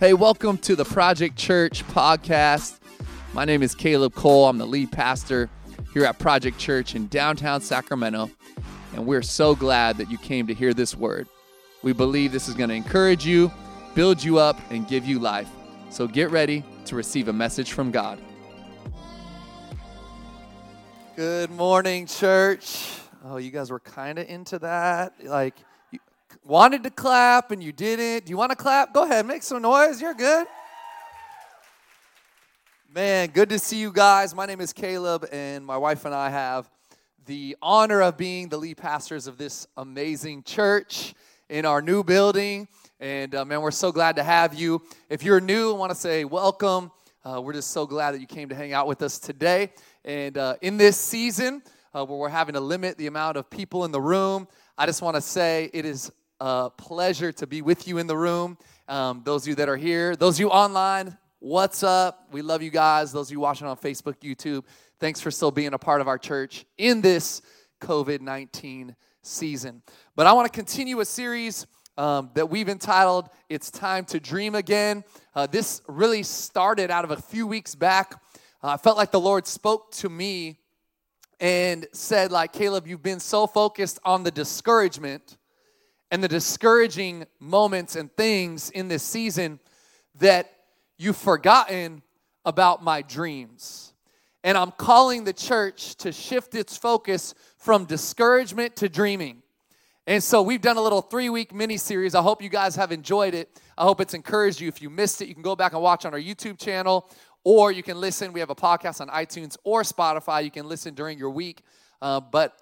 Hey, welcome to the Project Church podcast. My name is Caleb Cole. I'm the lead pastor here at Project Church in downtown Sacramento, and we're so glad that you came to hear this word. We believe this is going to encourage you, build you up, and give you life. So get ready to receive a message from God. Good morning, church. Oh, you guys were kind of into that. Like, wanted to clap and you didn't. Do you want to clap? Go ahead, make some noise. You're good. Man, good to see you guys. My name is Caleb, and my wife and I have the honor of being the lead pastors of this amazing church in our new building. And uh, man, we're so glad to have you. If you're new, I want to say welcome. Uh, we're just so glad that you came to hang out with us today. And uh, in this season, uh, where we're having to limit the amount of people in the room. I just want to say it is a pleasure to be with you in the room. Um, those of you that are here, those of you online, what's up? We love you guys. Those of you watching on Facebook, YouTube, thanks for still being a part of our church in this COVID 19 season. But I want to continue a series um, that we've entitled It's Time to Dream Again. Uh, this really started out of a few weeks back. Uh, I felt like the Lord spoke to me and said, like, Caleb, you've been so focused on the discouragement and the discouraging moments and things in this season that you've forgotten about my dreams. And I'm calling the church to shift its focus from discouragement to dreaming. And so we've done a little three week mini series. I hope you guys have enjoyed it. I hope it's encouraged you. If you missed it, you can go back and watch on our YouTube channel or you can listen. We have a podcast on iTunes or Spotify. You can listen during your week. Uh, but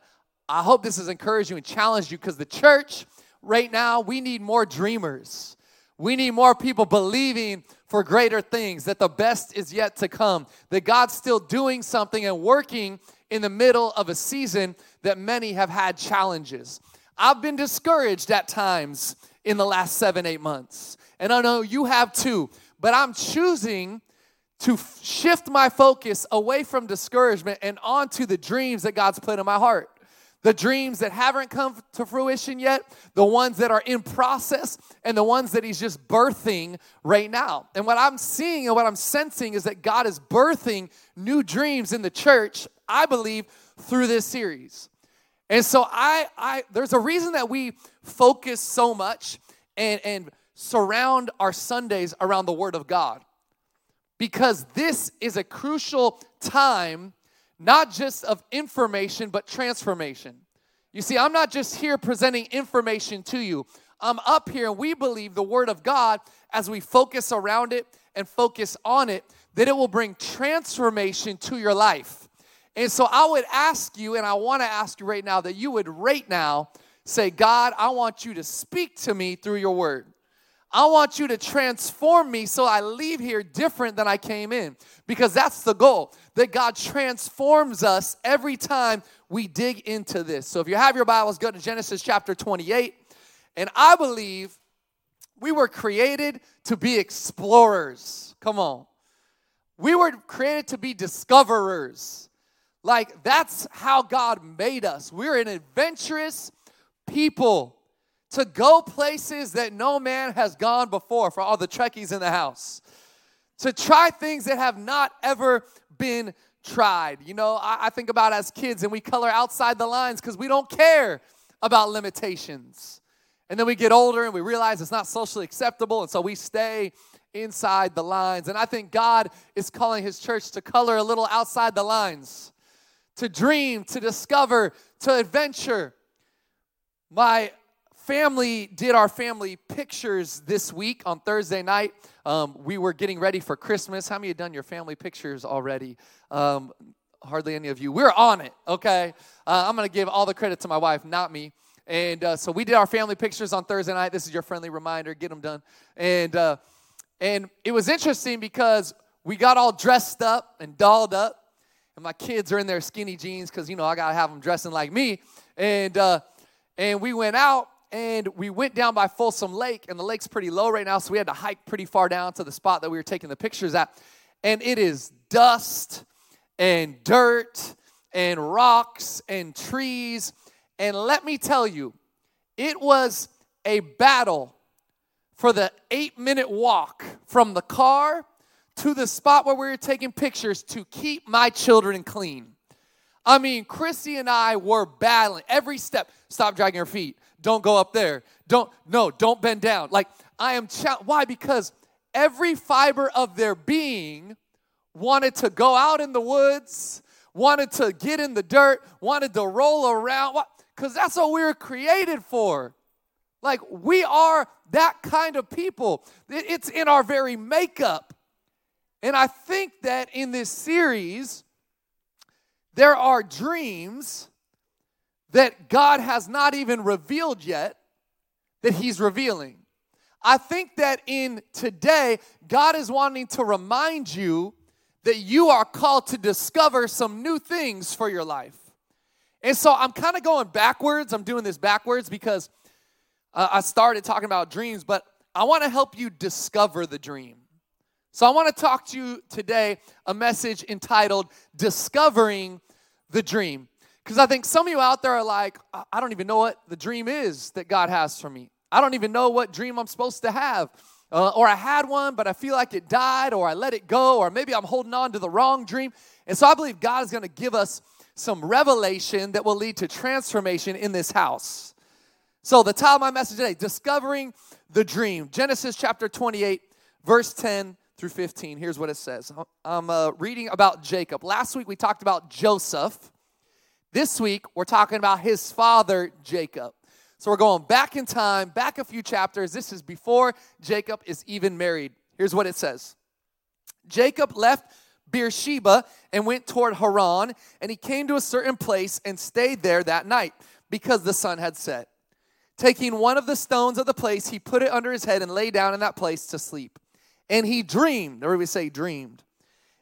I hope this has encouraged you and challenged you because the church right now, we need more dreamers. We need more people believing for greater things, that the best is yet to come, that God's still doing something and working in the middle of a season that many have had challenges. I've been discouraged at times in the last seven, eight months. And I know you have too. But I'm choosing to shift my focus away from discouragement and onto the dreams that God's put in my heart. The dreams that haven't come to fruition yet, the ones that are in process, and the ones that He's just birthing right now. And what I'm seeing and what I'm sensing is that God is birthing new dreams in the church, I believe, through this series. And so I, I there's a reason that we focus so much and, and surround our Sundays around the Word of God because this is a crucial time, not just of information, but transformation. You see, I'm not just here presenting information to you. I'm up here and we believe the Word of God as we focus around it and focus on it, that it will bring transformation to your life. And so I would ask you, and I want to ask you right now, that you would right now say, God, I want you to speak to me through your Word. I want you to transform me so I leave here different than I came in. Because that's the goal, that God transforms us every time we dig into this. So if you have your Bibles, go to Genesis chapter 28. And I believe we were created to be explorers. Come on. We were created to be discoverers. Like, that's how God made us. We're an adventurous people to go places that no man has gone before for all the Trekkies in the house, to try things that have not ever been tried. You know, I, I think about as kids and we color outside the lines because we don't care about limitations. And then we get older and we realize it's not socially acceptable, and so we stay inside the lines. And I think God is calling His church to color a little outside the lines, to dream, to discover, to adventure. My family did our family pictures this week on Thursday night. Um, we were getting ready for Christmas. How many have done your family pictures already? Um, hardly any of you. We're on it, okay? Uh, I'm going to give all the credit to my wife, not me. And uh, so we did our family pictures on Thursday night. This is your friendly reminder. Get them done. And uh, and it was interesting because we got all dressed up and dolled up, and my kids are in their skinny jeans because you know I gotta have them dressing like me. And uh, and we went out and we went down by Folsom Lake, and the lake's pretty low right now, so we had to hike pretty far down to the spot that we were taking the pictures at. And it is dust and dirt and rocks and trees. And let me tell you, it was a battle for the eight minute walk from the car to the spot where we were taking pictures to keep my children clean. I mean, Chrissy and I were battling every step. Stop dragging your feet. Don't go up there. Don't, no, don't bend down. Like, I am, why? Because every fiber of their being wanted to go out in the woods, wanted to get in the dirt, wanted to roll around. Because that's what we were created for. Like, we are that kind of people. It's in our very makeup. And I think that in this series, there are dreams that God has not even revealed yet that He's revealing. I think that in today, God is wanting to remind you that you are called to discover some new things for your life. And so I'm kind of going backwards. I'm doing this backwards because uh, I started talking about dreams, but I want to help you discover the dream. So I want to talk to you today a message entitled Discovering the Dream. Because I think some of you out there are like, I don't even know what the dream is that God has for me. I don't even know what dream I'm supposed to have. Uh, or I had one, but I feel like it died, or I let it go, or maybe I'm holding on to the wrong dream. And so I believe God is going to give us some revelation that will lead to transformation in this house. So, the title of my message today Discovering the Dream. Genesis chapter 28, verse 10 through 15. Here's what it says I'm uh, reading about Jacob. Last week we talked about Joseph. This week we're talking about his father, Jacob. So we're going back in time, back a few chapters. This is before Jacob is even married. Here's what it says Jacob left Beersheba and went toward Haran, and he came to a certain place and stayed there that night because the sun had set. Taking one of the stones of the place, he put it under his head and lay down in that place to sleep. And he dreamed, or we say dreamed.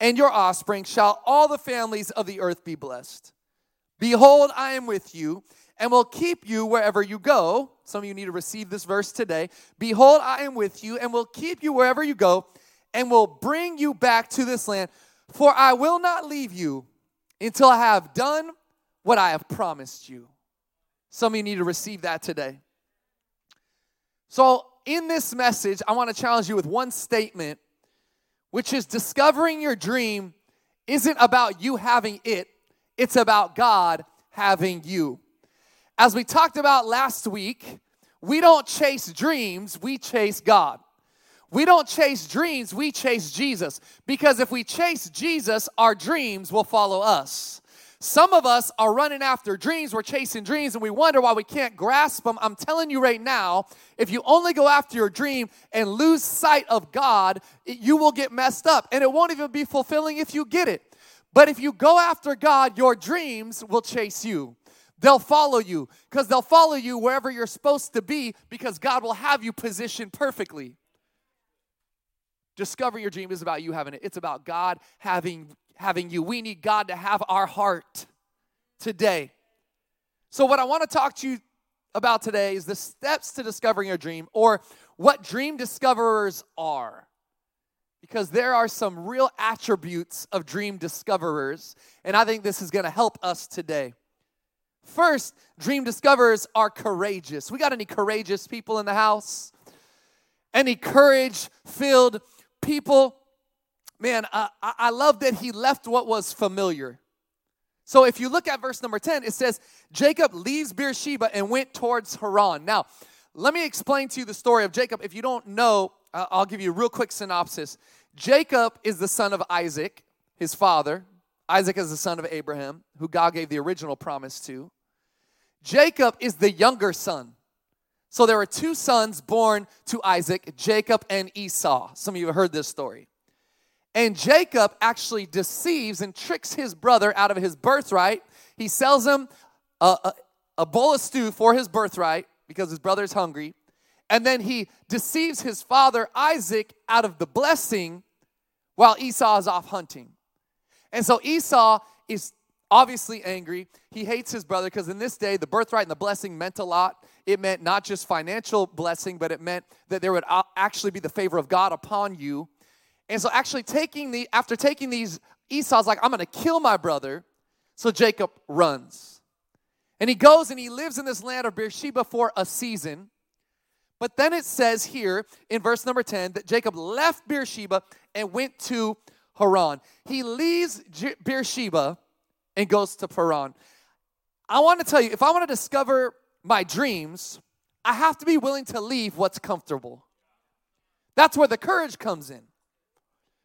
and your offspring shall all the families of the earth be blessed. Behold, I am with you and will keep you wherever you go. Some of you need to receive this verse today. Behold, I am with you and will keep you wherever you go and will bring you back to this land. For I will not leave you until I have done what I have promised you. Some of you need to receive that today. So, in this message, I want to challenge you with one statement which is discovering your dream isn't about you having it, it's about God having you. As we talked about last week, we don't chase dreams, we chase God. We don't chase dreams, we chase Jesus. Because if we chase Jesus, our dreams will follow us. Some of us are running after dreams, we're chasing dreams, and we wonder why we can't grasp them. I'm telling you right now, if you only go after your dream and lose sight of God, you will get messed up, and it won't even be fulfilling if you get it. But if you go after God, your dreams will chase you. They'll follow you because they'll follow you wherever you're supposed to be because God will have you positioned perfectly. Discovering your dream is about you having it. It's about God having having you. We need God to have our heart today. So, what I want to talk to you about today is the steps to discovering your dream or what dream discoverers are. Because there are some real attributes of dream discoverers, and I think this is going to help us today. First, dream discoverers are courageous. We got any courageous people in the house? Any courage filled people? Man, uh, I, I love that he left what was familiar. So if you look at verse number 10, it says, Jacob leaves Beersheba and went towards Haran. Now, let me explain to you the story of Jacob. If you don't know, uh, I'll give you a real quick synopsis. Jacob is the son of Isaac, his father. Isaac is the son of Abraham, who God gave the original promise to. Jacob is the younger son. So there were two sons born to Isaac, Jacob and Esau. Some of you have heard this story. And Jacob actually deceives and tricks his brother out of his birthright. He sells him a, a, a bowl of stew for his birthright because his brother is hungry. And then he deceives his father Isaac out of the blessing while Esau is off hunting. And so Esau is obviously angry. He hates his brother because in this day, the birthright and the blessing meant a lot. It meant not just financial blessing, but it meant that there would actually be the favor of God upon you. And so, actually, taking the after taking these, Esau's like, I'm going to kill my brother. So Jacob runs, and he goes and he lives in this land of Beersheba for a season. But then it says here in verse number 10 that Jacob left Beersheba and went to Haran. He leaves Beersheba and goes to Paran. I want to tell you, if I want to discover my dreams, I have to be willing to leave what's comfortable. That's where the courage comes in.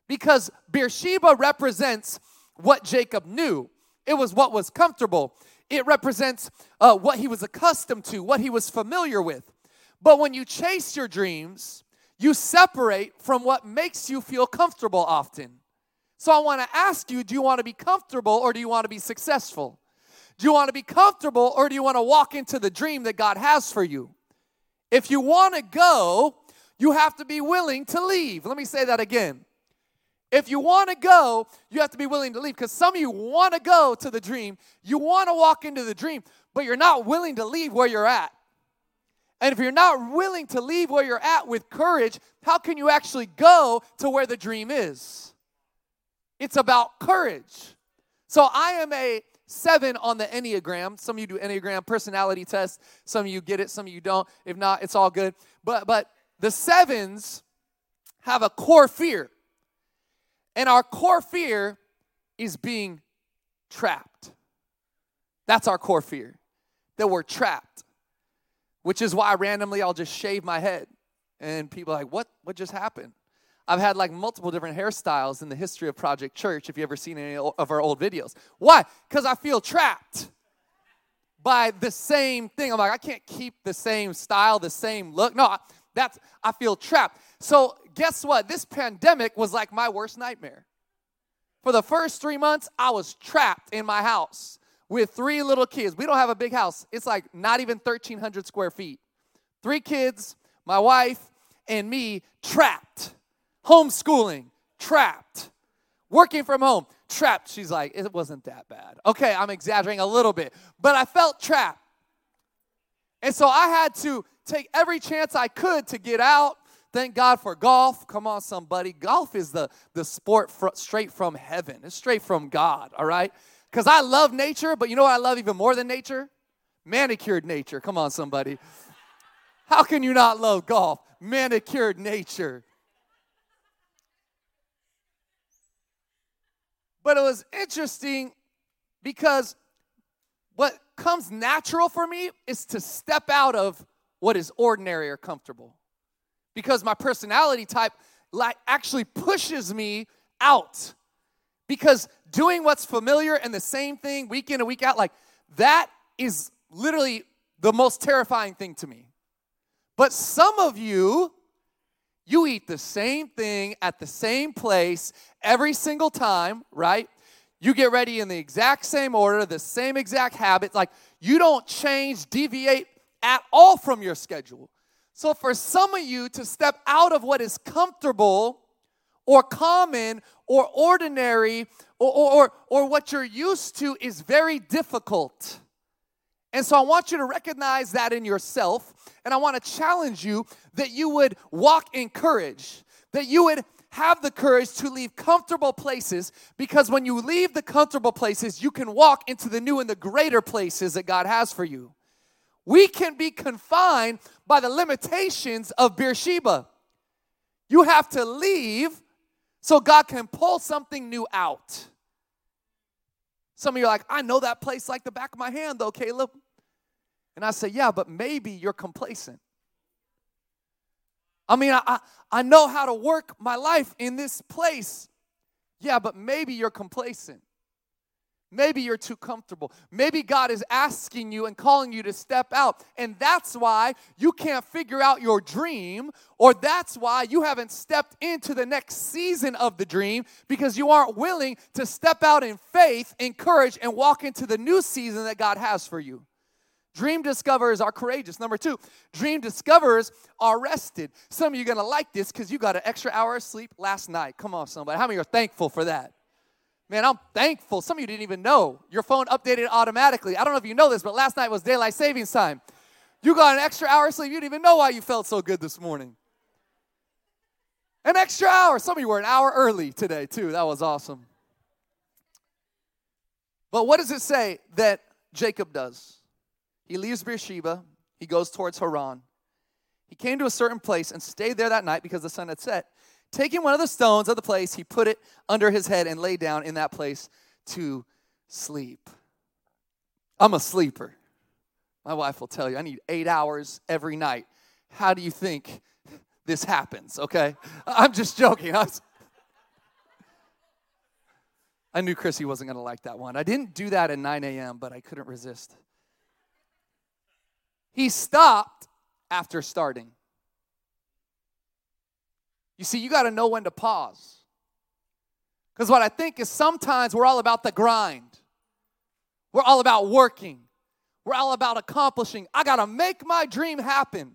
Because Beersheba represents what Jacob knew, it was what was comfortable. It represents uh, what he was accustomed to, what he was familiar with. But when you chase your dreams, you separate from what makes you feel comfortable often. So I want to ask you do you want to be comfortable or do you want to be successful? Do you want to be comfortable or do you want to walk into the dream that God has for you? If you want to go, you have to be willing to leave. Let me say that again. If you want to go, you have to be willing to leave because some of you want to go to the dream, you want to walk into the dream, but you're not willing to leave where you're at. And if you're not willing to leave where you're at with courage, how can you actually go to where the dream is? It's about courage. So I am a seven on the Enneagram. Some of you do Enneagram personality tests. Some of you get it, some of you don't. If not, it's all good. But but the sevens have a core fear. And our core fear is being trapped. That's our core fear. That we're trapped. Which is why randomly I'll just shave my head. And people are like, what what just happened? I've had like multiple different hairstyles in the history of Project Church, if you ever seen any of our old videos. Why? Because I feel trapped by the same thing. I'm like, I can't keep the same style, the same look. No, that's, I feel trapped. So, guess what? This pandemic was like my worst nightmare. For the first three months, I was trapped in my house with three little kids. We don't have a big house, it's like not even 1,300 square feet. Three kids, my wife, and me trapped homeschooling, trapped. Working from home, trapped. She's like, it wasn't that bad. Okay, I'm exaggerating a little bit, but I felt trapped. And so I had to take every chance I could to get out. Thank God for golf. Come on, somebody. Golf is the, the sport fr- straight from heaven, it's straight from God, all right? Because I love nature, but you know what I love even more than nature? Manicured nature. Come on, somebody. How can you not love golf? Manicured nature. But it was interesting because what comes natural for me is to step out of what is ordinary or comfortable. Because my personality type like actually pushes me out. Because doing what's familiar and the same thing week in and week out, like that is literally the most terrifying thing to me. But some of you you eat the same thing at the same place every single time, right? You get ready in the exact same order, the same exact habits. Like you don't change, deviate at all from your schedule. So, for some of you to step out of what is comfortable or common or ordinary or, or, or, what you're used to is very difficult. And so I want you to recognize that in yourself, and I want to challenge you that you would walk in courage, that you would have the courage to leave comfortable places because when you leave the comfortable places, you can walk into the new and the greater places that God has for you. We can be confined by the limitations of Beersheba. You have to leave so God can pull something new out. Some of you are like, I know that place like the back of my hand, though, Caleb. And I say, Yeah, but maybe you're complacent. I mean, I, I, I know how to work my life in this place. Yeah, but maybe you're complacent. Maybe you're too comfortable. Maybe God is asking you and calling you to step out. And that's why you can't figure out your dream, or that's why you haven't stepped into the next season of the dream because you aren't willing to step out in faith, in courage, and walk into the new season that God has for you. Dream discoverers are courageous. Number two, dream discoverers are rested. Some of you are gonna like this because you got an extra hour of sleep last night. Come on, somebody. How many are thankful for that? Man, I'm thankful. Some of you didn't even know. Your phone updated automatically. I don't know if you know this, but last night was daylight savings time. You got an extra hour sleep. You didn't even know why you felt so good this morning. An extra hour. Some of you were an hour early today, too. That was awesome. But what does it say that Jacob does? He leaves Beersheba, he goes towards Haran. He came to a certain place and stayed there that night because the sun had set. Taking one of the stones of the place, he put it under his head and lay down in that place to sleep. I'm a sleeper. My wife will tell you, I need eight hours every night. How do you think this happens? Okay? I'm just joking. I, was, I knew Chrissy wasn't going to like that one. I didn't do that at 9 a.m., but I couldn't resist. He stopped after starting. You see, you got to know when to pause. Because what I think is sometimes we're all about the grind, we're all about working, we're all about accomplishing. I got to make my dream happen.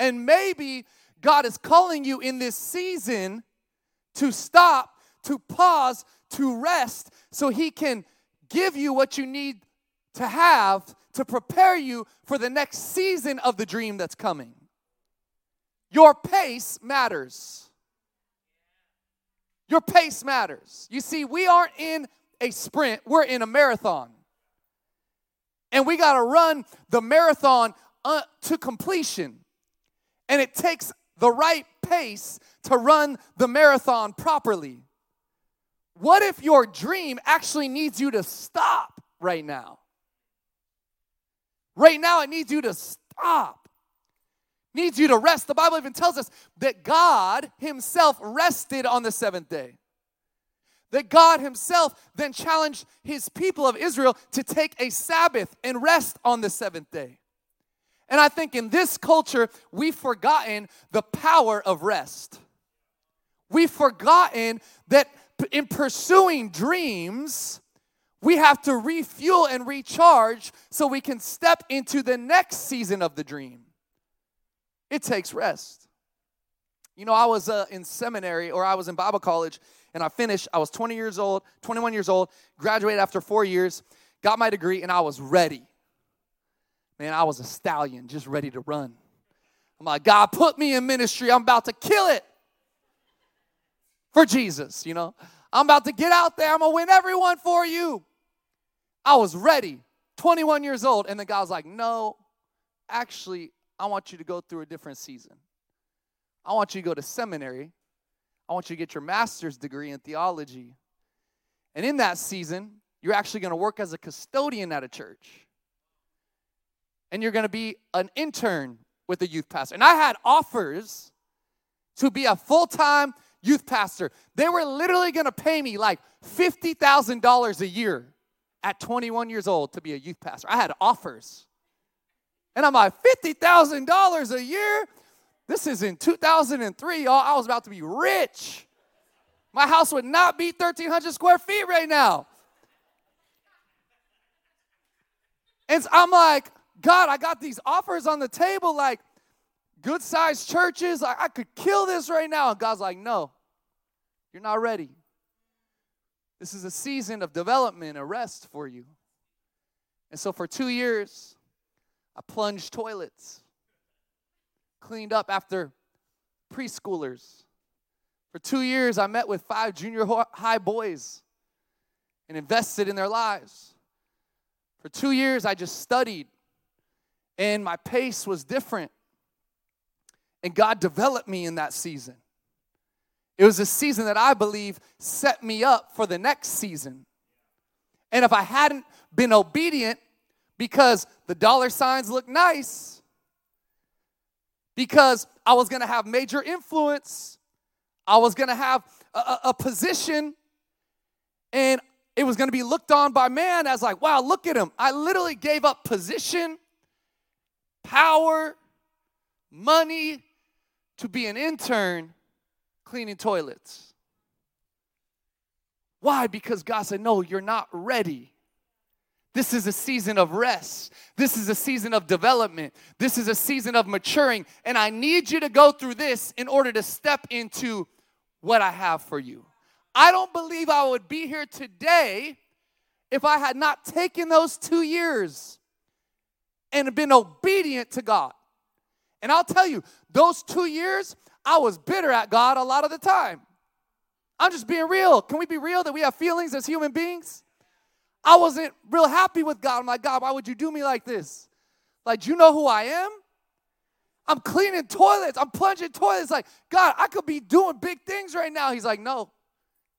And maybe God is calling you in this season to stop, to pause, to rest, so He can give you what you need to have to prepare you for the next season of the dream that's coming. Your pace matters. Your pace matters. You see, we aren't in a sprint, we're in a marathon. And we got to run the marathon uh, to completion. And it takes the right pace to run the marathon properly. What if your dream actually needs you to stop right now? Right now, it needs you to stop, needs you to rest. The Bible even tells us that God Himself rested on the seventh day. That God Himself then challenged His people of Israel to take a Sabbath and rest on the seventh day. And I think in this culture, we've forgotten the power of rest. We've forgotten that in pursuing dreams, we have to refuel and recharge so we can step into the next season of the dream. It takes rest. You know, I was uh, in seminary or I was in Bible college and I finished. I was 20 years old, 21 years old, graduated after four years, got my degree, and I was ready. Man, I was a stallion, just ready to run. I'm like, God, put me in ministry. I'm about to kill it for Jesus, you know. I'm about to get out there. I'm going to win everyone for you. I was ready, 21 years old, and the guy was like, No, actually, I want you to go through a different season. I want you to go to seminary. I want you to get your master's degree in theology. And in that season, you're actually going to work as a custodian at a church. And you're going to be an intern with a youth pastor. And I had offers to be a full time youth pastor. They were literally going to pay me like $50,000 a year at 21 years old to be a youth pastor. I had offers. And I'm like, $50,000 a year? This is in 2003, y'all. I was about to be rich. My house would not be 1,300 square feet right now. And I'm like, God, I got these offers on the table, like good sized churches. I, I could kill this right now. And God's like, no, you're not ready. This is a season of development, a rest for you. And so for two years, I plunged toilets, cleaned up after preschoolers. For two years, I met with five junior high boys and invested in their lives. For two years, I just studied, and my pace was different. And God developed me in that season. It was a season that I believe set me up for the next season. And if I hadn't been obedient because the dollar signs look nice, because I was gonna have major influence, I was gonna have a, a position, and it was gonna be looked on by man as like, wow, look at him. I literally gave up position, power, money to be an intern cleaning toilets. Why? Because God said, No, you're not ready. This is a season of rest. This is a season of development. This is a season of maturing. And I need you to go through this in order to step into what I have for you. I don't believe I would be here today if I had not taken those two years and been obedient to God. And I'll tell you, those two years, I was bitter at God a lot of the time. I'm just being real. Can we be real that we have feelings as human beings? I wasn't real happy with God. I'm like, God, why would you do me like this? Like, do you know who I am? I'm cleaning toilets. I'm plunging toilets. Like, God, I could be doing big things right now. He's like, no,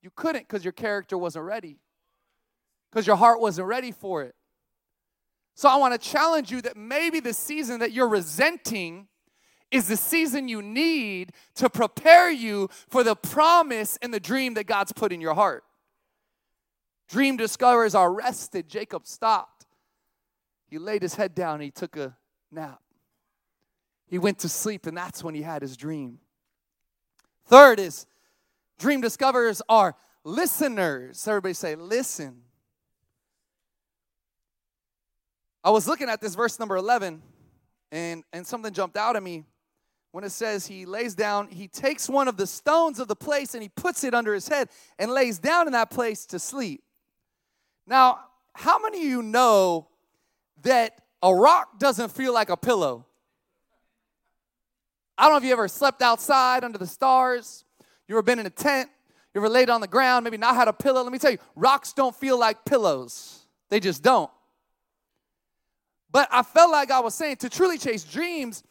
you couldn't because your character wasn't ready, because your heart wasn't ready for it. So I want to challenge you that maybe the season that you're resenting is the season you need to prepare you for the promise and the dream that God's put in your heart. Dream discoverers are rested. Jacob stopped. He laid his head down he took a nap. He went to sleep, and that's when he had his dream. Third is dream discoverers are listeners. Everybody say, listen. I was looking at this verse number 11, and, and something jumped out at me when it says he lays down, he takes one of the stones of the place and he puts it under his head and lays down in that place to sleep. Now, how many of you know that a rock doesn't feel like a pillow? I don't know if you ever slept outside under the stars, you ever been in a tent, you ever laid on the ground, maybe not had a pillow. Let me tell you, rocks don't feel like pillows, they just don't. But I felt like I was saying to truly chase dreams,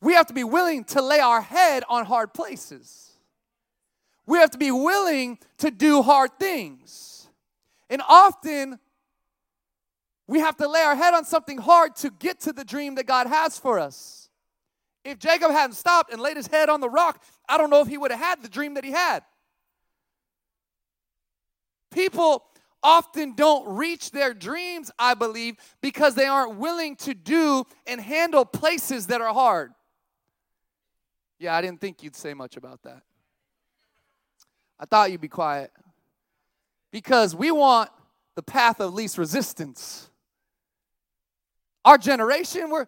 we have to be willing to lay our head on hard places. We have to be willing to do hard things. And often, we have to lay our head on something hard to get to the dream that God has for us. If Jacob hadn't stopped and laid his head on the rock, I don't know if he would have had the dream that he had. People often don't reach their dreams, I believe, because they aren't willing to do and handle places that are hard. Yeah, I didn't think you'd say much about that. I thought you'd be quiet. Because we want the path of least resistance. Our generation, we're,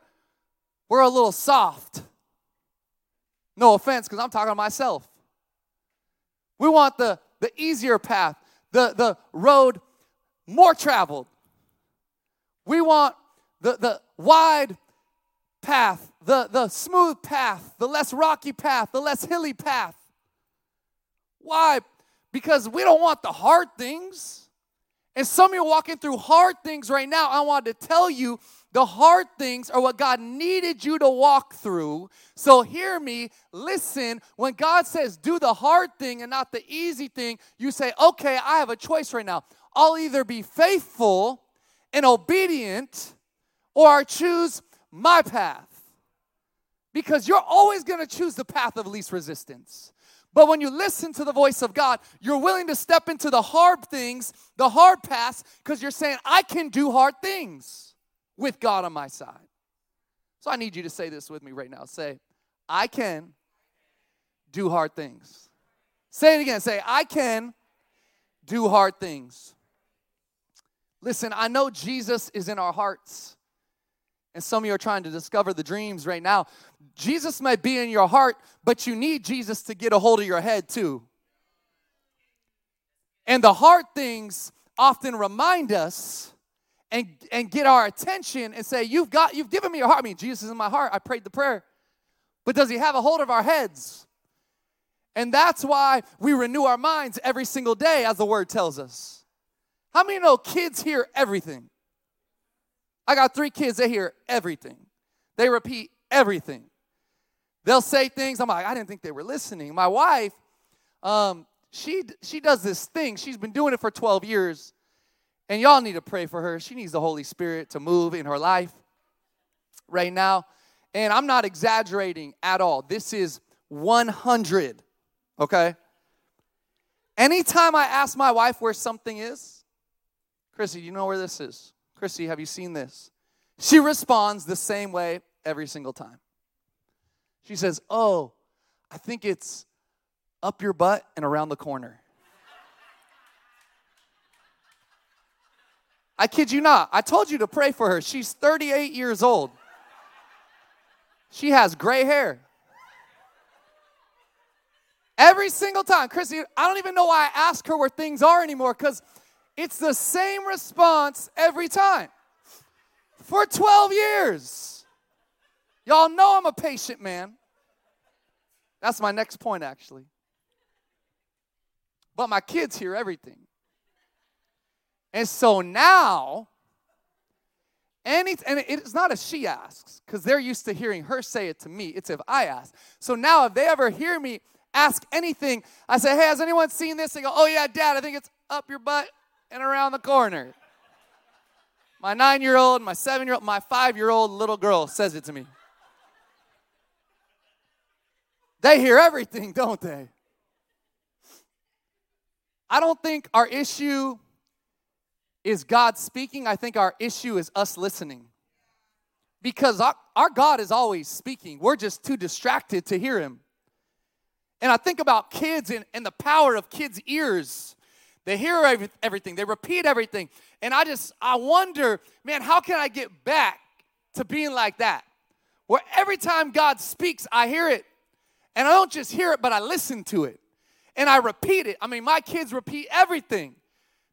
we're a little soft. No offense, because I'm talking to myself. We want the, the easier path, the, the road more traveled. We want the, the wide path, the, the smooth path, the less rocky path, the less hilly path. Why? Because we don't want the hard things. And some of you are walking through hard things right now. I want to tell you the hard things are what God needed you to walk through. So hear me, listen. When God says do the hard thing and not the easy thing, you say, okay, I have a choice right now. I'll either be faithful and obedient or I choose my path. Because you're always going to choose the path of least resistance. But when you listen to the voice of God, you're willing to step into the hard things, the hard paths, because you're saying, I can do hard things with God on my side. So I need you to say this with me right now. Say, I can do hard things. Say it again. Say, I can do hard things. Listen, I know Jesus is in our hearts. And some of you are trying to discover the dreams right now. Jesus might be in your heart, but you need Jesus to get a hold of your head too. And the hard things often remind us and, and get our attention and say, You've got, you've given me your heart. I mean, Jesus is in my heart. I prayed the prayer. But does he have a hold of our heads? And that's why we renew our minds every single day, as the word tells us. How many know kids hear everything? I got three kids, they hear everything. They repeat everything. They'll say things, I'm like, I didn't think they were listening. My wife, um, she she does this thing. She's been doing it for 12 years. And y'all need to pray for her. She needs the Holy Spirit to move in her life right now. And I'm not exaggerating at all. This is 100, okay? Anytime I ask my wife where something is, Chrissy, do you know where this is? Chrissy, have you seen this? She responds the same way every single time. She says, Oh, I think it's up your butt and around the corner. I kid you not. I told you to pray for her. She's 38 years old. She has gray hair. Every single time. Chrissy, I don't even know why I ask her where things are anymore because it's the same response every time. For 12 years. Y'all know I'm a patient man. That's my next point, actually. But my kids hear everything. And so now, any, and it's not a she asks, because they're used to hearing her say it to me. It's if I ask. So now, if they ever hear me ask anything, I say, hey, has anyone seen this? They go, oh, yeah, dad, I think it's up your butt and around the corner. My nine year old, my seven year old, my five year old little girl says it to me. They hear everything, don't they? I don't think our issue is God speaking. I think our issue is us listening. Because our, our God is always speaking. We're just too distracted to hear Him. And I think about kids and, and the power of kids' ears. They hear every, everything, they repeat everything. And I just, I wonder, man, how can I get back to being like that? Where every time God speaks, I hear it. And I don't just hear it, but I listen to it. And I repeat it. I mean, my kids repeat everything.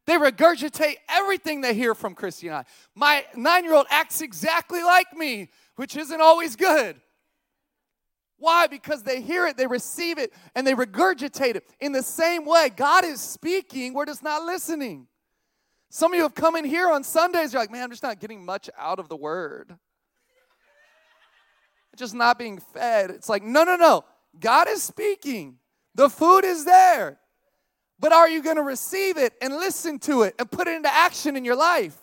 They regurgitate everything they hear from Chrissy and I. My nine year old acts exactly like me, which isn't always good. Why? Because they hear it, they receive it, and they regurgitate it. In the same way, God is speaking, we're just not listening. Some of you have come in here on Sundays, you're like, man, I'm just not getting much out of the word. just not being fed. It's like, no, no, no. God is speaking. The food is there. But are you going to receive it and listen to it and put it into action in your life?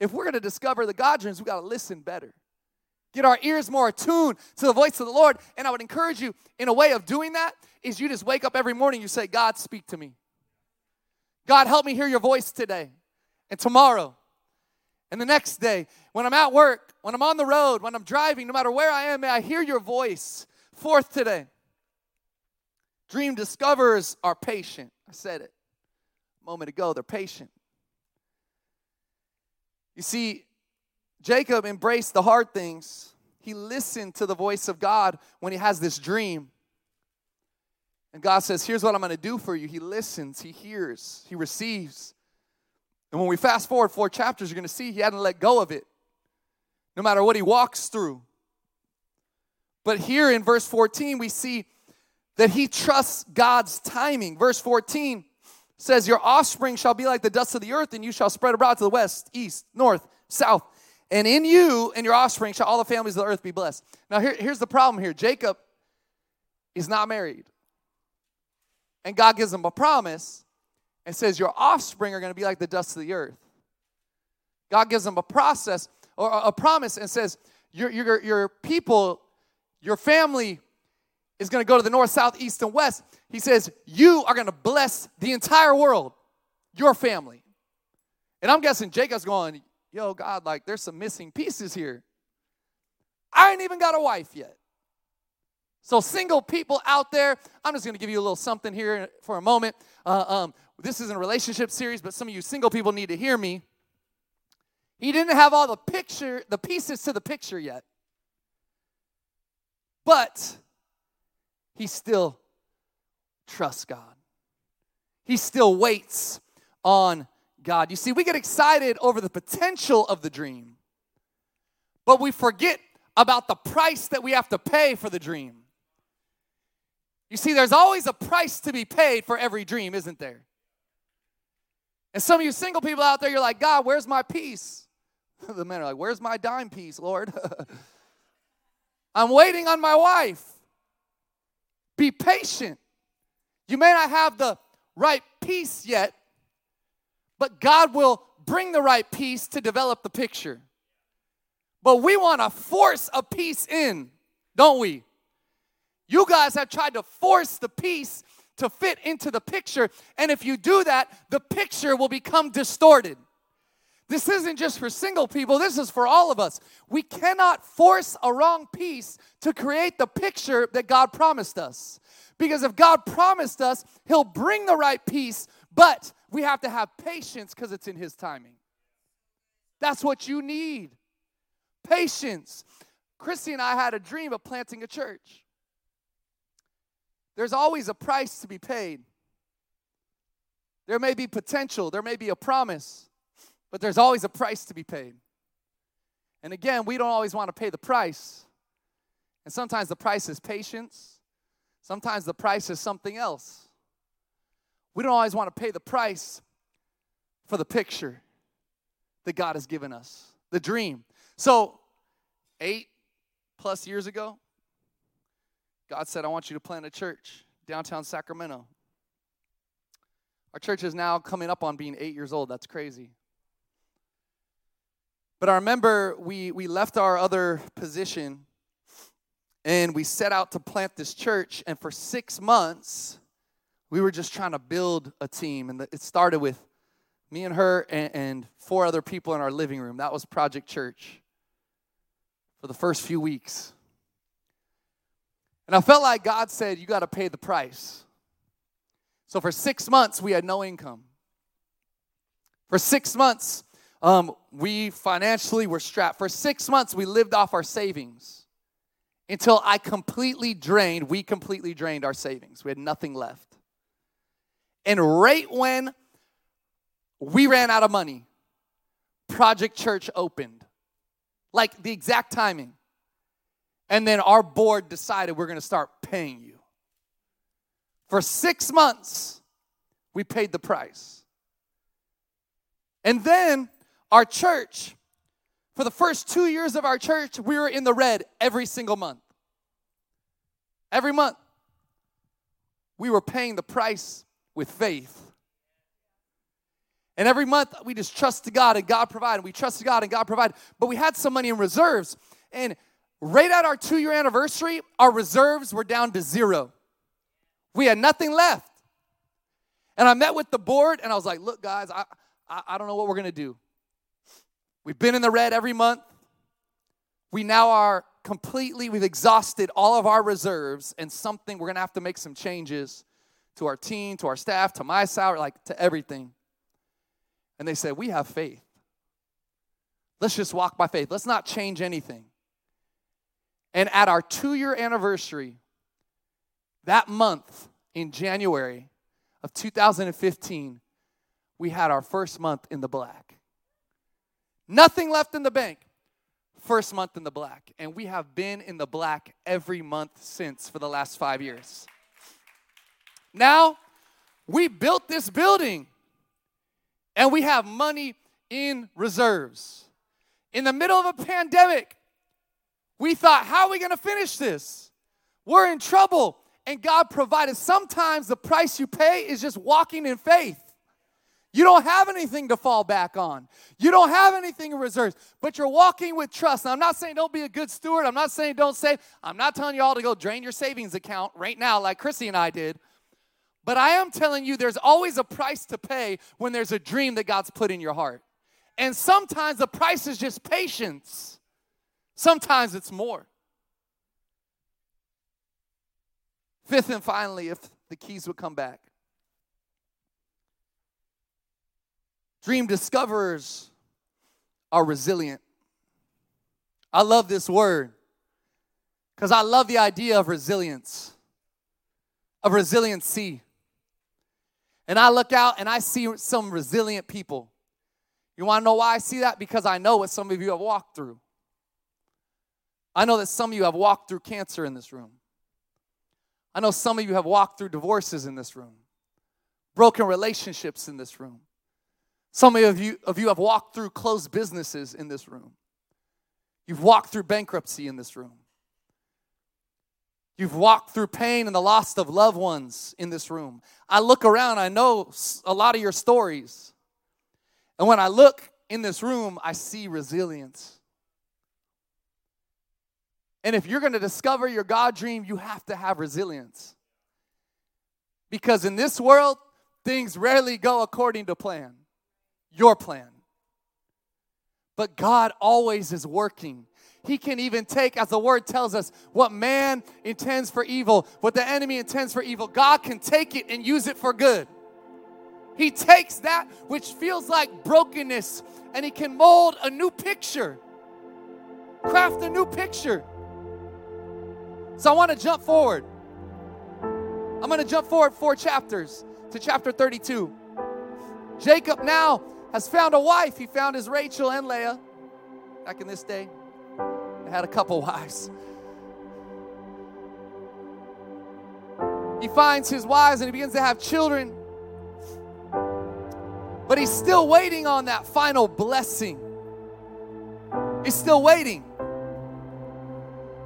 If we're going to discover the God dreams, we got to listen better. Get our ears more attuned to the voice of the Lord. And I would encourage you, in a way of doing that, is you just wake up every morning, you say, God, speak to me. God, help me hear your voice today and tomorrow and the next day. When I'm at work, when I'm on the road, when I'm driving, no matter where I am, may I hear your voice. Fourth today, dream discoverers are patient. I said it a moment ago, they're patient. You see, Jacob embraced the hard things. He listened to the voice of God when he has this dream. And God says, Here's what I'm going to do for you. He listens, he hears, he receives. And when we fast forward four chapters, you're going to see he hadn't let go of it, no matter what he walks through. But here in verse 14, we see that he trusts God's timing. Verse 14 says, Your offspring shall be like the dust of the earth, and you shall spread abroad to the west, east, north, south. And in you and your offspring shall all the families of the earth be blessed. Now, here, here's the problem here Jacob is not married. And God gives him a promise and says, Your offspring are going to be like the dust of the earth. God gives him a process or a promise and says, Your, your, your people, your family is going to go to the north, south, east, and west. He says, You are going to bless the entire world, your family. And I'm guessing Jacob's going, yo, God, like there's some missing pieces here. I ain't even got a wife yet. So, single people out there, I'm just gonna give you a little something here for a moment. Uh, um, this isn't a relationship series, but some of you single people need to hear me. He didn't have all the picture, the pieces to the picture yet. But he still trusts God. He still waits on God. You see, we get excited over the potential of the dream, but we forget about the price that we have to pay for the dream. You see, there's always a price to be paid for every dream, isn't there? And some of you single people out there, you're like, God, where's my peace? the men are like, Where's my dime piece, Lord? I'm waiting on my wife. Be patient. You may not have the right peace yet, but God will bring the right piece to develop the picture. But we want to force a piece in, don't we? You guys have tried to force the piece to fit into the picture, and if you do that, the picture will become distorted. This isn't just for single people, this is for all of us. We cannot force a wrong piece to create the picture that God promised us. Because if God promised us, He'll bring the right piece, but we have to have patience because it's in His timing. That's what you need patience. Chrissy and I had a dream of planting a church. there's always a price to be paid. There may be potential, there may be a promise, but there's always a price to be paid. And again, we don't always want to pay the price. And sometimes the price is patience, sometimes the price is something else. We don't always want to pay the price for the picture that God has given us, the dream. So, eight plus years ago, God said, I want you to plant a church downtown Sacramento. Our church is now coming up on being eight years old. That's crazy. But I remember we, we left our other position and we set out to plant this church. And for six months, we were just trying to build a team. And it started with me and her and, and four other people in our living room. That was Project Church for the first few weeks. And I felt like God said, You got to pay the price. So for six months, we had no income. For six months, um, we financially were strapped. For six months, we lived off our savings until I completely drained, we completely drained our savings. We had nothing left. And right when we ran out of money, Project Church opened. Like the exact timing. And then our board decided we're to start paying you. For six months, we paid the price. And then our church, for the first two years of our church, we were in the red every single month. Every month. We were paying the price with faith. And every month we just trust to God and God provided. We trusted God and God provide. But we had some money in reserves. And right at our two year anniversary, our reserves were down to zero. We had nothing left. And I met with the board and I was like, look, guys, I, I, I don't know what we're going to do. We've been in the red every month. We now are completely, we've exhausted all of our reserves, and something, we're going to have to make some changes to our team, to our staff, to my salary, like to everything. And they said, We have faith. Let's just walk by faith. Let's not change anything. And at our two year anniversary, that month in January of 2015, we had our first month in the black. Nothing left in the bank. First month in the black. And we have been in the black every month since for the last five years. Now, we built this building and we have money in reserves. In the middle of a pandemic, we thought, how are we going to finish this? We're in trouble. And God provided. Sometimes the price you pay is just walking in faith. You don't have anything to fall back on. You don't have anything in reserves, but you're walking with trust. Now, I'm not saying don't be a good steward. I'm not saying don't save. I'm not telling you all to go drain your savings account right now like Chrissy and I did. But I am telling you, there's always a price to pay when there's a dream that God's put in your heart. And sometimes the price is just patience, sometimes it's more. Fifth and finally, if the keys would come back, dream discoverers are resilient. I love this word because I love the idea of resilience, of resiliency. And I look out and I see some resilient people. You want to know why I see that? Because I know what some of you have walked through. I know that some of you have walked through cancer in this room. I know some of you have walked through divorces in this room, broken relationships in this room. Some of you, of you have walked through closed businesses in this room. You've walked through bankruptcy in this room. You've walked through pain and the loss of loved ones in this room. I look around, I know a lot of your stories. And when I look in this room, I see resilience. And if you're going to discover your God dream, you have to have resilience. Because in this world, things rarely go according to plan, your plan. But God always is working he can even take, as the word tells us, what man intends for evil, what the enemy intends for evil. God can take it and use it for good. He takes that which feels like brokenness and he can mold a new picture, craft a new picture. So I want to jump forward. I'm going to jump forward four chapters to chapter 32. Jacob now has found a wife. He found his Rachel and Leah back in this day. Had a couple wives. He finds his wives and he begins to have children. But he's still waiting on that final blessing. He's still waiting.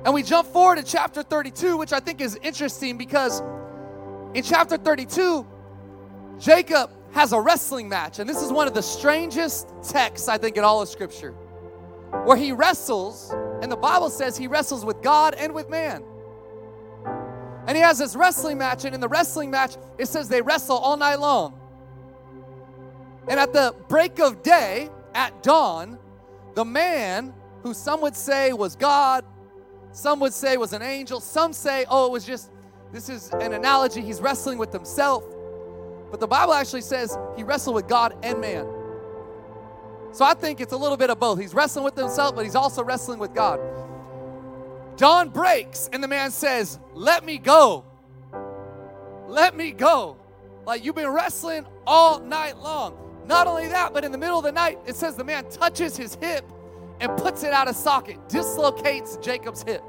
And we jump forward to chapter 32, which I think is interesting because in chapter 32, Jacob has a wrestling match. And this is one of the strangest texts, I think, in all of Scripture, where he wrestles, and the Bible says he wrestles with God and with man. And he has this wrestling match, and in the wrestling match, it says they wrestle all night long. And at the break of day, at dawn, the man who some would say was God, some would say was an angel, some say, oh, it was just, this is an analogy, he's wrestling with himself. But the Bible actually says he wrestled with God and man. So I think it's a little bit of both. He's wrestling with himself, but he's also wrestling with God. Dawn breaks, and the man says, Let me go. Let me go. Like you've been wrestling all night long. Not only that, but in the middle of the night, it says the man touches his hip and puts it out of socket, dislocates Jacob's hip.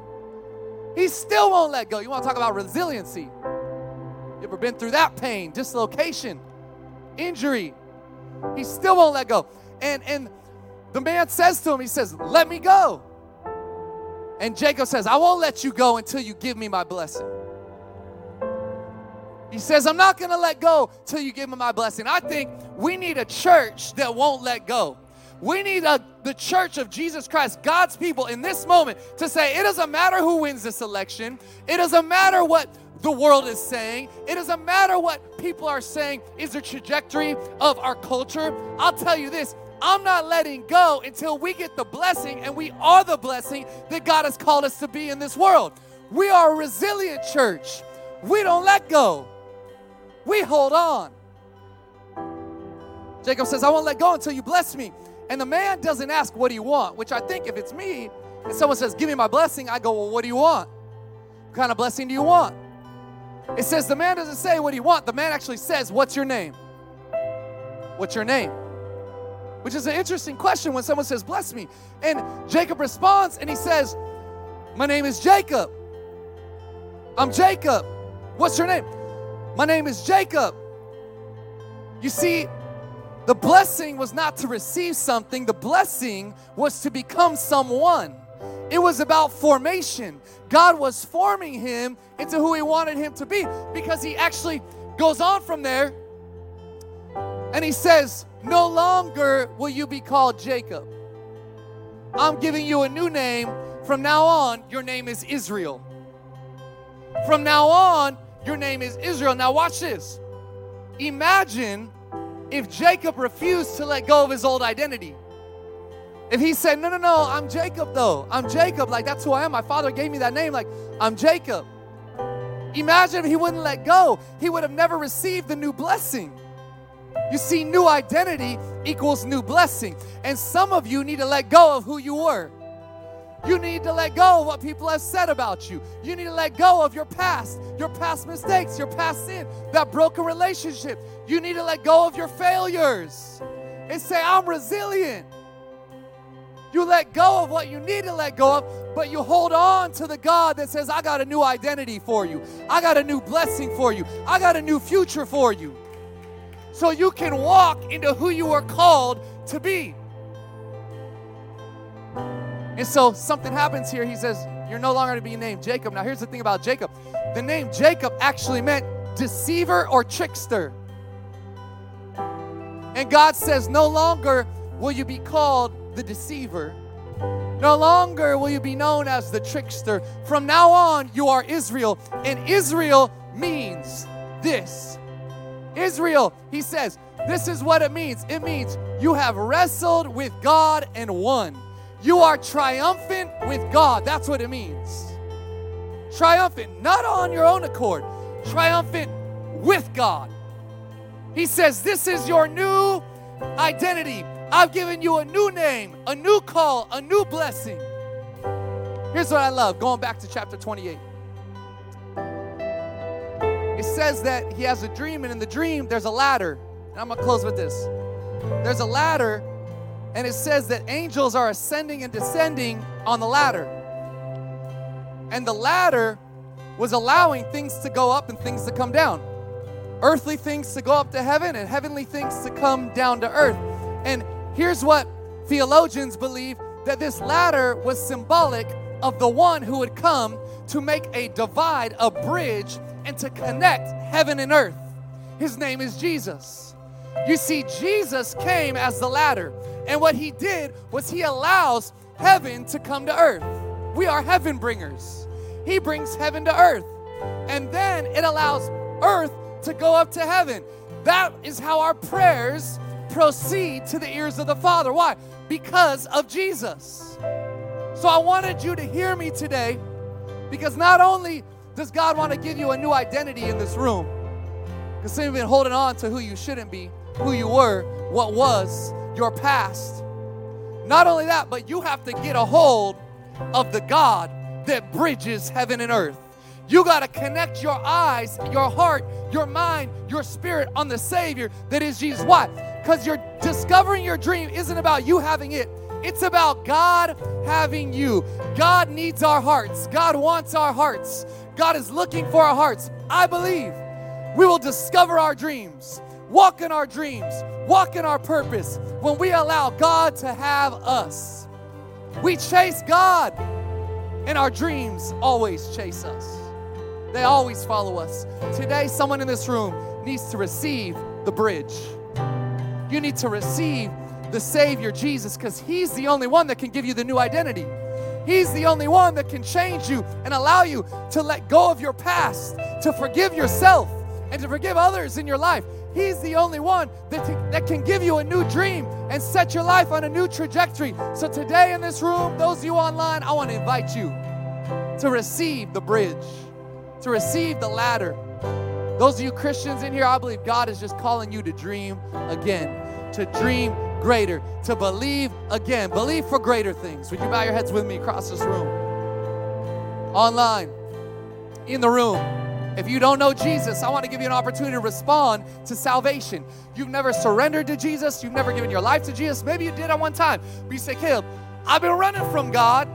He still won't let go. You want to talk about resiliency? You ever been through that pain, dislocation, injury? He still won't let go. And and the man says to him, he says, "Let me go." And Jacob says, I won't let you go until you give me my blessing. He says, I'm not going to let go till you give me my blessing. I think we need a church that won't let go. We need a, the church of Jesus Christ, God's people, in this moment to say, it doesn't matter who wins this election. It doesn't matter what the world is saying. It doesn't matter what people are saying is the trajectory of our culture. I'll tell you this I'm not letting go until we get the blessing, and we are the blessing that God has called us to be in this world. We are a resilient church. We don't let go, we hold on. Jacob says, I won't let go until you bless me. And the man doesn't ask, What do you want? Which I think if it's me, and someone says, Give me my blessing, I go, Well, what do you want? What kind of blessing do you want? It says the man doesn't say, What do you want? The man actually says, What's your name? What's your name? Which is an interesting question when someone says, Bless me. And Jacob responds and he says, My name is Jacob. I'm Jacob. What's your name? My name is Jacob. You see, the blessing was not to receive something, the blessing was to become someone. It was about formation. God was forming him into who he wanted him to be because he actually goes on from there and he says, No longer will you be called Jacob. I'm giving you a new name. From now on, your name is Israel. From now on, your name is Israel. Now, watch this. Imagine if Jacob refused to let go of his old identity. If he said, No, no, no, I'm Jacob, though. I'm Jacob. Like, that's who I am. My father gave me that name. Like, I'm Jacob. Imagine if he wouldn't let go, he would have never received the new blessing. You see, new identity equals new blessing. And some of you need to let go of who you were. You need to let go of what people have said about you. You need to let go of your past, your past mistakes, your past sin, that broken relationship. You need to let go of your failures and say, I'm resilient. You let go of what you need to let go of, but you hold on to the God that says, I got a new identity for you. I got a new blessing for you. I got a new future for you so you can walk into who you are called to be. And so something happens here. He says, You're no longer to be named Jacob. Now, here's the thing about Jacob the name Jacob actually meant deceiver or trickster. And God says, No longer will you be called the deceiver. No longer will you be known as the trickster. From now on, you are Israel. And Israel means this Israel, he says, this is what it means. It means you have wrestled with God and won. You are triumphant with God. That's what it means. Triumphant, not on your own accord, triumphant with God. He says, This is your new identity. I've given you a new name, a new call, a new blessing. Here's what I love going back to chapter 28. It says that he has a dream, and in the dream, there's a ladder. And I'm gonna close with this. There's a ladder, and it says that angels are ascending and descending on the ladder. And the ladder was allowing things to go up and things to come down. Earthly things to go up to heaven and heavenly things to come down to earth. And here's what theologians believe that this ladder was symbolic of the one who would come to make a divide, a bridge, and to connect heaven and earth. His name is Jesus. You see, Jesus came as the ladder, and what he did was he allows heaven to come to earth. We are heaven bringers. He brings heaven to earth, and then it allows earth to go up to heaven. That is how our prayers proceed to the ears of the Father. Why? Because of Jesus. So I wanted you to hear me today because not only does God want to give you a new identity in this room, because some of you have been holding on to who you shouldn't be, who you were, what was, your past. Not only that, but you have to get a hold of the God that bridges heaven and earth. You got to connect your eyes, your heart, your mind, your spirit on the Savior that is Jesus. Why? Because you're discovering your dream isn't about you having it, it's about God having you. God needs our hearts, God wants our hearts. God is looking for our hearts. I believe we will discover our dreams, walk in our dreams, walk in our purpose when we allow God to have us. We chase God, and our dreams always chase us. They always follow us. Today, someone in this room needs to receive the bridge. You need to receive the Savior, Jesus, because He's the only one that can give you the new identity. He's the only one that can change you and allow you to let go of your past, to forgive yourself, and to forgive others in your life. He's the only one that, that can give you a new dream and set your life on a new trajectory. So, today in this room, those of you online, I want to invite you to receive the bridge, to receive the ladder. Those of you Christians in here, I believe God is just calling you to dream again, to dream greater, to believe again. Believe for greater things. Would you bow your heads with me across this room? Online, in the room. If you don't know Jesus, I want to give you an opportunity to respond to salvation. You've never surrendered to Jesus, you've never given your life to Jesus. Maybe you did at one time, but you say, Caleb, I've been running from God.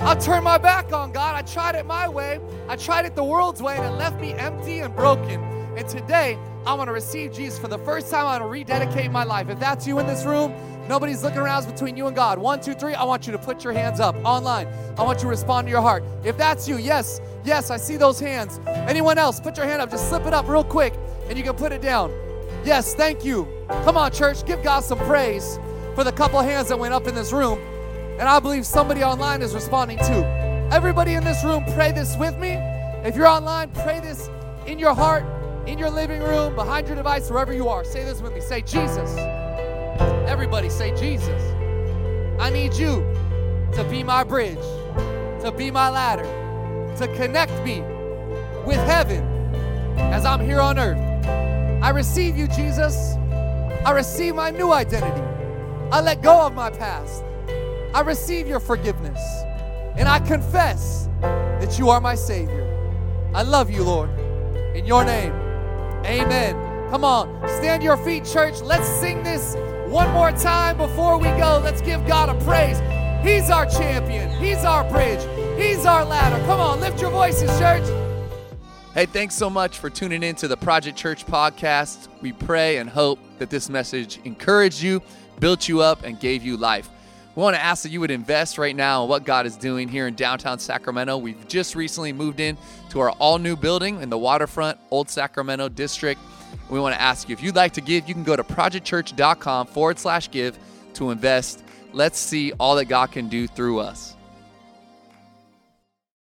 I turned my back on God. I tried it my way. I tried it the world's way, and it left me empty and broken. And today, I want to receive Jesus for the first time. I want to rededicate my life. If that's you in this room, nobody's looking around. It's between you and God. One, two, three. I want you to put your hands up online. I want you to respond to your heart. If that's you, yes, yes, I see those hands. Anyone else, put your hand up. Just slip it up real quick, and you can put it down. Yes, thank you. Come on, church. Give God some praise for the couple hands that went up in this room. And I believe somebody online is responding too. Everybody in this room, pray this with me. If you're online, pray this in your heart, in your living room, behind your device, wherever you are. Say this with me. Say, Jesus. Everybody say, Jesus. I need you to be my bridge, to be my ladder, to connect me with heaven as I'm here on earth. I receive you, Jesus. I receive my new identity. I let go of my past. I receive your forgiveness. And I confess that you are my Savior. I love you, Lord. In your name, amen. Come on, stand your feet, church. Let's sing this one more time before we go. Let's give God a praise. He's our champion, He's our bridge, He's our ladder. Come on, lift your voices, church. Hey, thanks so much for tuning in to the Project Church podcast. We pray and hope that this message encouraged you, built you up, and gave you life. We want to ask that you would invest right now in what God is doing here in downtown Sacramento. We've just recently moved in to our all new building in the waterfront Old Sacramento district. We want to ask you if you'd like to give, you can go to projectchurch.com forward slash give to invest. Let's see all that God can do through us.